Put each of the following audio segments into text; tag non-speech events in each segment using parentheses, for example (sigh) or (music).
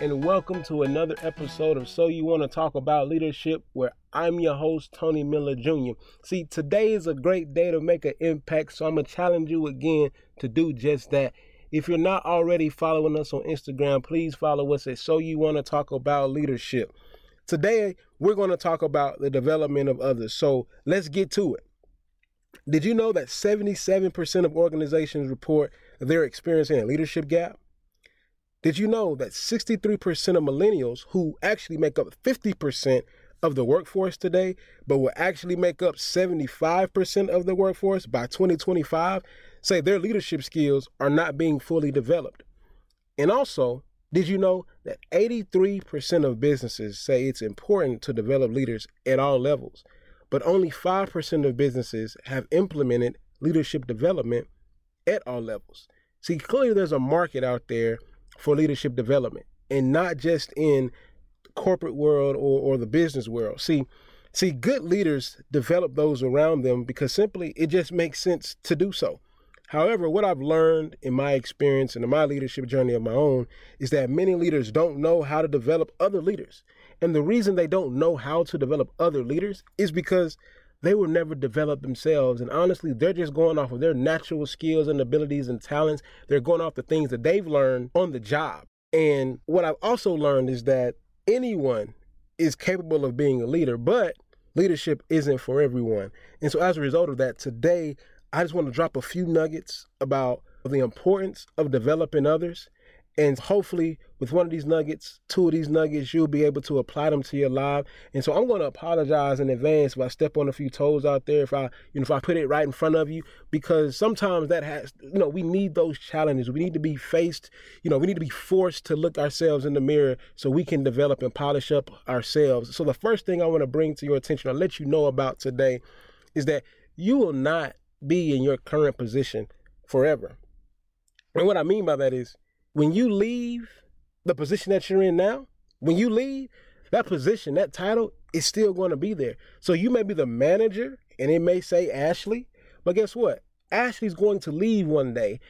and welcome to another episode of So You Want to Talk About Leadership, where I'm your host, Tony Miller Jr. See, today is a great day to make an impact, so I'm going to challenge you again to do just that. If you're not already following us on Instagram, please follow us at So You Want to Talk About Leadership. Today, we're going to talk about the development of others, so let's get to it. Did you know that 77% of organizations report they're experiencing a leadership gap? Did you know that 63% of millennials, who actually make up 50% of the workforce today, but will actually make up 75% of the workforce by 2025, say their leadership skills are not being fully developed? And also, did you know that 83% of businesses say it's important to develop leaders at all levels, but only 5% of businesses have implemented leadership development at all levels? See, clearly there's a market out there for leadership development and not just in corporate world or, or the business world. See, see, good leaders develop those around them because simply it just makes sense to do so. However, what I've learned in my experience and in my leadership journey of my own is that many leaders don't know how to develop other leaders. And the reason they don't know how to develop other leaders is because they were never developed themselves. And honestly, they're just going off of their natural skills and abilities and talents. They're going off the things that they've learned on the job. And what I've also learned is that anyone is capable of being a leader, but leadership isn't for everyone. And so as a result of that, today, I just want to drop a few nuggets about the importance of developing others and hopefully, with one of these nuggets, two of these nuggets, you'll be able to apply them to your life. And so I'm going to apologize in advance if I step on a few toes out there, if I, you know, if I put it right in front of you, because sometimes that has, you know, we need those challenges. We need to be faced, you know, we need to be forced to look ourselves in the mirror so we can develop and polish up ourselves. So the first thing I want to bring to your attention, I'll let you know about today, is that you will not be in your current position forever. And what I mean by that is, when you leave the position that you're in now, when you leave, that position, that title is still going to be there. So you may be the manager and it may say Ashley, but guess what? Ashley's going to leave one day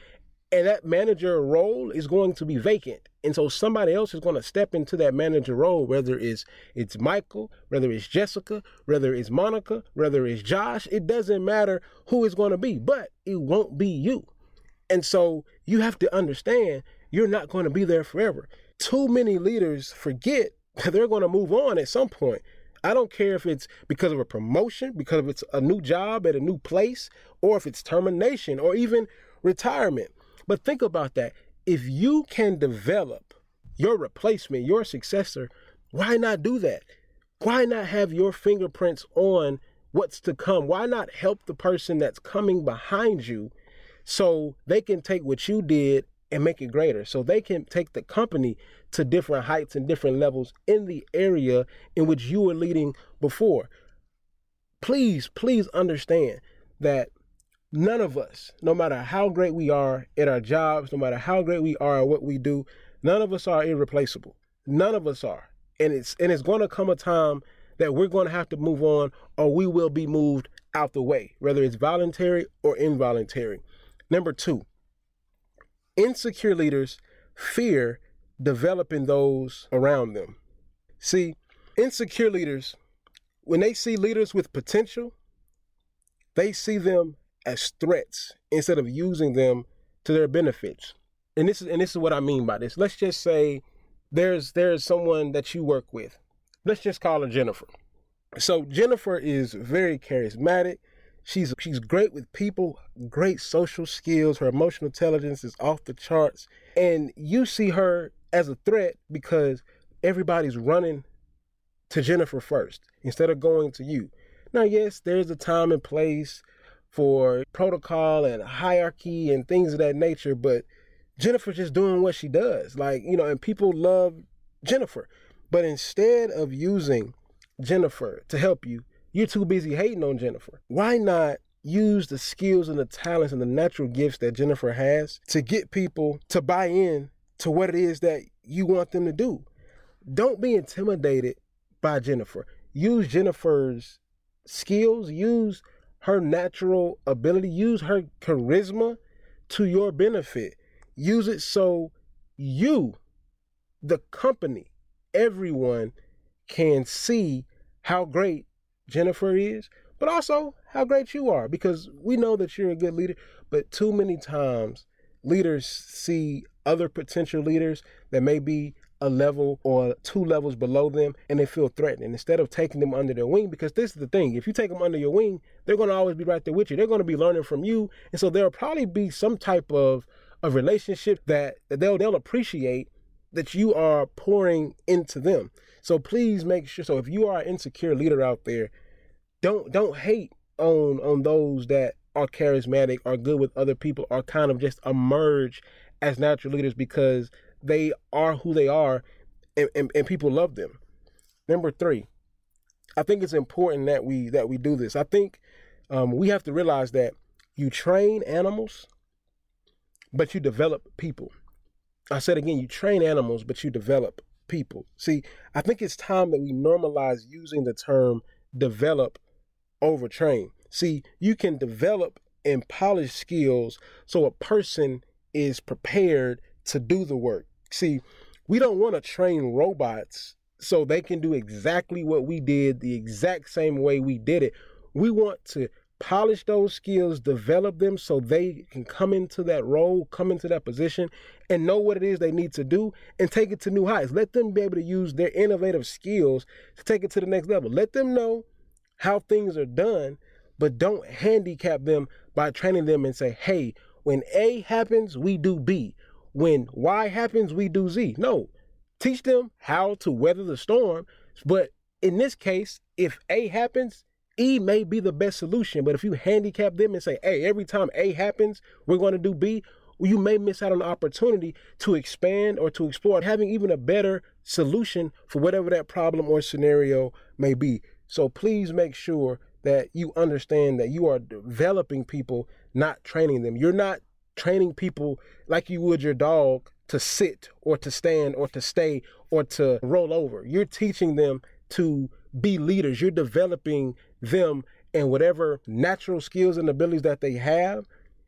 and that manager role is going to be vacant. And so somebody else is going to step into that manager role, whether it's it's Michael, whether it's Jessica, whether it's Monica, whether it's Josh, it doesn't matter who it's going to be, but it won't be you. And so you have to understand you're not going to be there forever. Too many leaders forget (laughs) that they're going to move on at some point. I don't care if it's because of a promotion, because of it's a new job at a new place, or if it's termination or even retirement. But think about that. If you can develop your replacement, your successor, why not do that? Why not have your fingerprints on what's to come? Why not help the person that's coming behind you so they can take what you did and make it greater so they can take the company to different heights and different levels in the area in which you were leading before. Please, please understand that none of us, no matter how great we are at our jobs, no matter how great we are at what we do, none of us are irreplaceable. None of us are. And it's and it's going to come a time that we're going to have to move on or we will be moved out the way, whether it's voluntary or involuntary. Number 2, insecure leaders fear developing those around them. See, insecure leaders, when they see leaders with potential, they see them as threats instead of using them to their benefits. And this is and this is what I mean by this. Let's just say there's there's someone that you work with. Let's just call her Jennifer. So Jennifer is very charismatic. She's she's great with people, great social skills. Her emotional intelligence is off the charts, and you see her as a threat because everybody's running to Jennifer first instead of going to you. Now, yes, there's a time and place for protocol and hierarchy and things of that nature, but Jennifer's just doing what she does. Like, you know, and people love Jennifer. But instead of using Jennifer to help you, you're too busy hating on Jennifer. Why not use the skills and the talents and the natural gifts that Jennifer has to get people to buy in to what it is that you want them to do? Don't be intimidated by Jennifer. Use Jennifer's skills, use her natural ability, use her charisma to your benefit. Use it so you the company, everyone can see how great Jennifer is, but also how great you are because we know that you're a good leader. But too many times, leaders see other potential leaders that may be a level or two levels below them and they feel threatened. And instead of taking them under their wing, because this is the thing, if you take them under your wing, they're going to always be right there with you. They're going to be learning from you. And so there'll probably be some type of a relationship that, that they'll they'll appreciate that you are pouring into them. So please make sure so if you are an insecure leader out there, don't don't hate on on those that are charismatic, are good with other people, are kind of just emerge as natural leaders because they are who they are and, and, and people love them. Number three, I think it's important that we that we do this. I think um, we have to realize that you train animals, but you develop people. I said again, you train animals, but you develop people. See, I think it's time that we normalize using the term develop over train. See, you can develop and polish skills so a person is prepared to do the work. See, we don't want to train robots so they can do exactly what we did the exact same way we did it. We want to polish those skills, develop them so they can come into that role, come into that position, and know what it is they need to do and take it to new heights. Let them be able to use their innovative skills to take it to the next level. Let them know how things are done, but don't handicap them by training them and say, hey, when A happens, we do B. When Y happens, we do Z. No, teach them how to weather the storm. But in this case, if A happens, E may be the best solution. But if you handicap them and say, hey, every time A happens, we're going to do B, you may miss out on the opportunity to expand or to explore having even a better solution for whatever that problem or scenario may be. So please make sure that you understand that you are developing people, not training them. You're not training people like you would your dog to sit or to stand or to stay or to roll over. You're teaching them to be leaders. You're developing them and whatever natural skills and abilities that they have,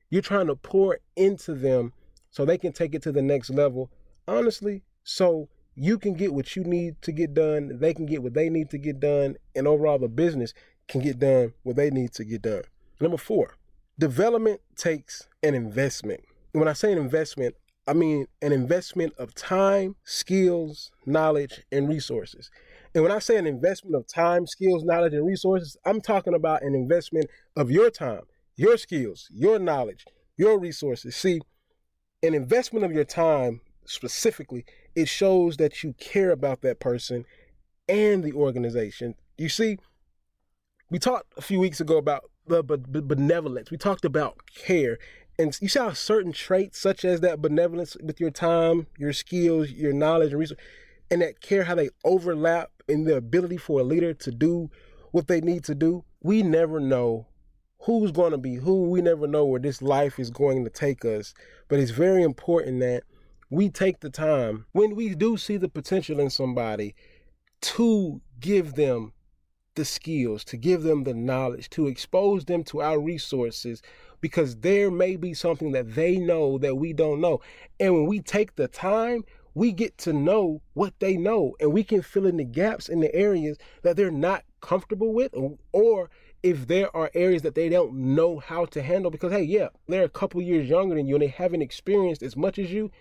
you're trying to pour into them so they can take it to the next level. Honestly, so you can get what you need to get done, they can get what they need to get done, and overall the business can get done what they need to get done. Number four, development takes an investment. When I say an investment, I mean an investment of time, skills, knowledge, and resources. And when I say an investment of time, skills, knowledge, and resources, I'm talking about an investment of your time, your skills, your knowledge, your resources. See, an investment of your time specifically, it shows that you care about that person and the organization. You see, we talked a few weeks ago about the benevolence. We talked about care. And you saw certain traits, such as that benevolence with your time, your skills, your knowledge, and resources, and that care, how they overlap in the ability for a leader to do what they need to do. We never know who's going to be who. We never know where this life is going to take us. But it's very important that we take the time when we do see the potential in somebody to give them the skills, to give them the knowledge, to expose them to our resources, because there may be something that they know that we don't know. And when we take the time, we get to know what they know and we can fill in the gaps in the areas that they're not comfortable with or if there are areas that they don't know how to handle because hey yeah they're a couple years younger than you and they haven't experienced as much as you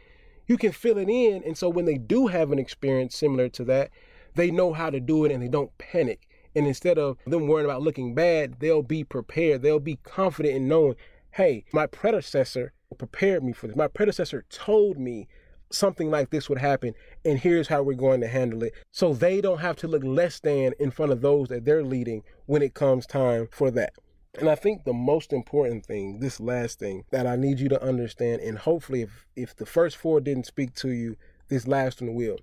you can fill it in and so when they do have an experience similar to that they know how to do it and they don't panic and instead of them worrying about looking bad, they'll be prepared. They'll be confident in knowing, hey, my predecessor prepared me for this. My predecessor told me something like this would happen, and here's how we're going to handle it. So they don't have to look less than in front of those that they're leading when it comes time for that. And I think the most important thing, this last thing that I need you to understand, and hopefully if, if the first four didn't speak to you, this last one will.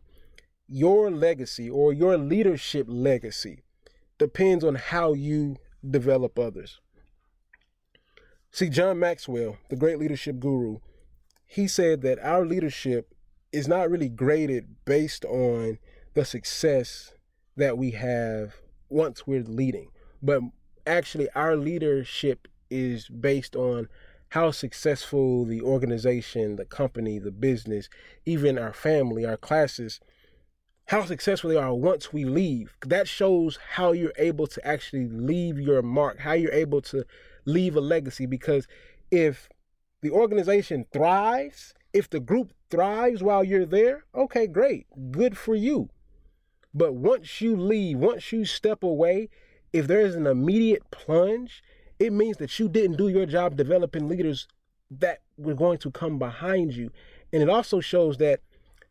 Your legacy or your leadership legacy depends on how you develop others. See, John Maxwell, the great leadership guru, he said that our leadership is not really graded based on the success that we have once we're leading, but actually, our leadership is based on how successful the organization, the company, the business, even our family, our classes, how successful they are once we leave. That shows how you're able to actually leave your mark, how you're able to leave a legacy. Because if the organization thrives, if the group thrives while you're there, okay, great, good for you. But once you leave, once you step away, if there is an immediate plunge, it means that you didn't do your job developing leaders that were going to come behind you. And it also shows that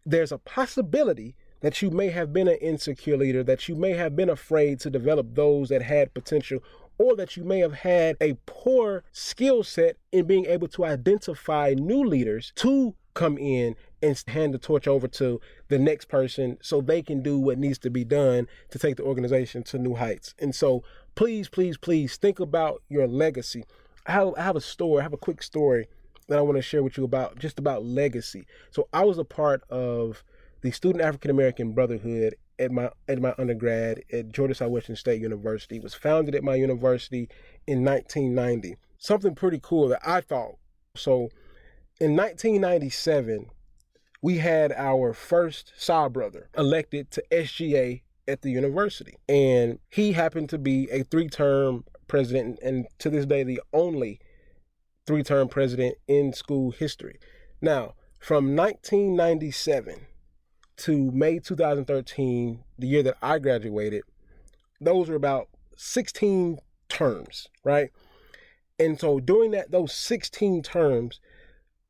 there's a possibility that you may have been an insecure leader, that you may have been afraid to develop those that had potential, or that you may have had a poor skill set in being able to identify new leaders to come in and hand the torch over to the next person so they can do what needs to be done to take the organization to new heights. And so please, please, please think about your legacy. I have, I have a story, I have a quick story that I want to share with you about just about legacy. So I was a part of the Student African American Brotherhood at my at my undergrad at Georgia Southwestern State University. It was founded at my university in 1990. Something pretty cool that I thought. So in 1997, we had our first SAAB brother elected to SGA at the university. And he happened to be a three term president, and to this day, the only three term president in school history. Now, from 1997 to May 2013, the year that I graduated, those were about 16 terms, right? And so during that those 16 terms,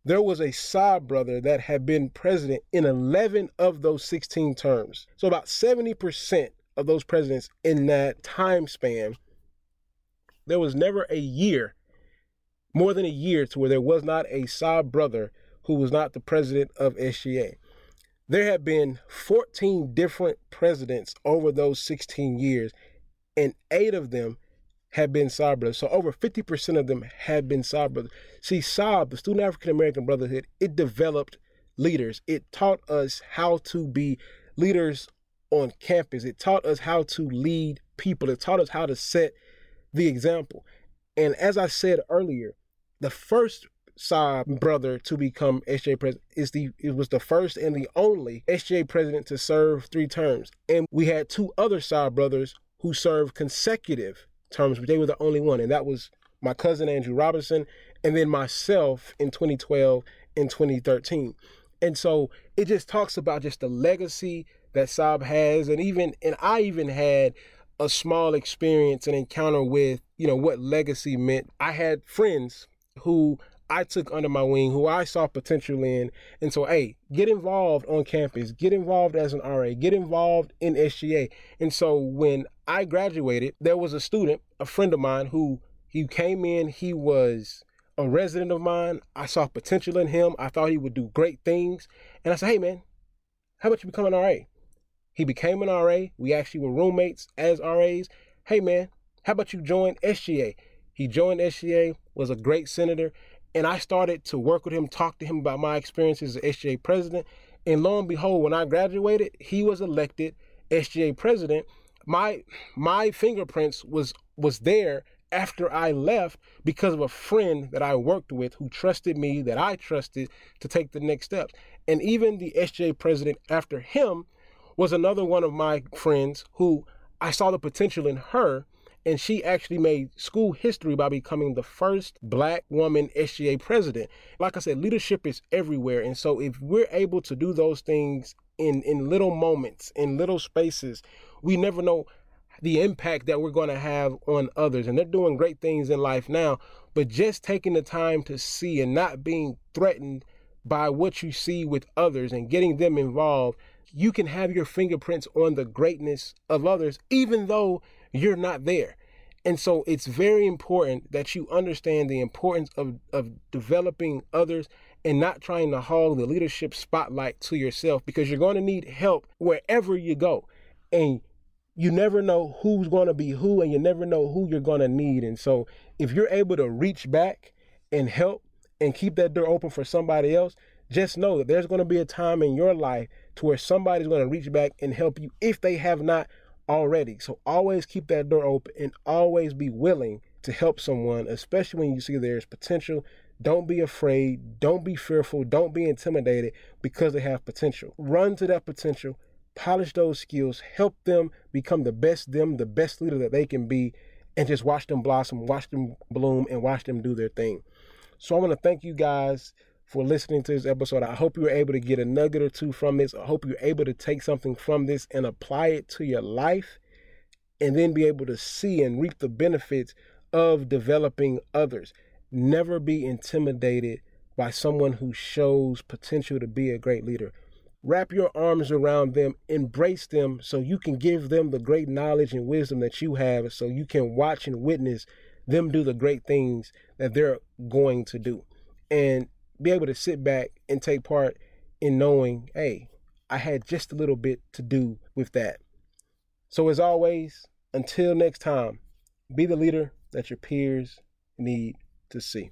there was a SAAB brother that had been president in 11 of those 16 terms. So about 70% of those presidents in that time span, there was never a year, more than a year, to where there was not a SAAB brother who was not the president of SGA. There have been 14 different presidents over those 16 years, and eight of them have been SAAB brothers. So over 50% of them have been SAAB brothers. See, SAAB, the Student African American Brotherhood, it developed leaders. It taught us how to be leaders on campus. It taught us how to lead people. It taught us how to set the example. And as I said earlier, the first SAAB brother to become SGA president is the it was the first and the only SGA president to serve three terms. And we had two other SAAB brothers who served consecutive terms, but they were the only one, and that was my cousin Andrew Robinson, and then myself in 2012 and 2013. And so it just talks about just the legacy that SAAB has, and even and I even had a small experience and encounter with you know what legacy meant. I had friends who I took under my wing, who I saw potential in. And so, hey, get involved on campus, get involved as an RA, get involved in SGA. And so when I graduated, there was a student, a friend of mine, who he came in, he was a resident of mine. I saw potential in him. I thought he would do great things. And I said, hey, man, how about you become an RA? He became an RA. We actually were roommates as RAs. Hey, man, how about you join SGA? He joined SGA, was a great senator, and I started to work with him, talk to him about my experiences as SGA president. And lo and behold, when I graduated, he was elected SGA president. My my fingerprints was was there after I left because of a friend that I worked with who trusted me, that I trusted to take the next steps. And even the SGA president after him was another one of my friends who I saw the potential in her and she actually made school history by becoming the first black woman SGA president. Like I said, leadership is everywhere. And so if we're able to do those things in, in little moments, in little spaces, we never know the impact that we're going to have on others. And they're doing great things in life now, but just taking the time to see and not being threatened by what you see with others and getting them involved, you can have your fingerprints on the greatness of others, even though you're not there. And so it's very important that you understand the importance of, of developing others and not trying to hog the leadership spotlight to yourself because you're going to need help wherever you go. And you never know who's going to be who and you never know who you're going to need. And so if you're able to reach back and help and keep that door open for somebody else, just know that there's going to be a time in your life to where somebody's going to reach back and help you if they have not already. So always keep that door open and always be willing to help someone, especially when you see there's potential Don't be afraid. Don't be fearful. Don't be intimidated because they have potential. Run to that potential, polish those skills, help them become the best them, the best leader that they can be, and just watch them blossom, watch them bloom, and watch them do their thing. So I want to thank you guys for listening to this episode. I hope you were able to get a nugget or two from this. I hope you're able to take something from this and apply it to your life and then be able to see and reap the benefits of developing others. Never be intimidated by someone who shows potential to be a great leader. Wrap your arms around them, embrace them so you can give them the great knowledge and wisdom that you have, so you can watch and witness them do the great things that they're going to do. And be able to sit back and take part in knowing, hey, I had just a little bit to do with that. So, as always, until next time, be the leader that your peers need to see.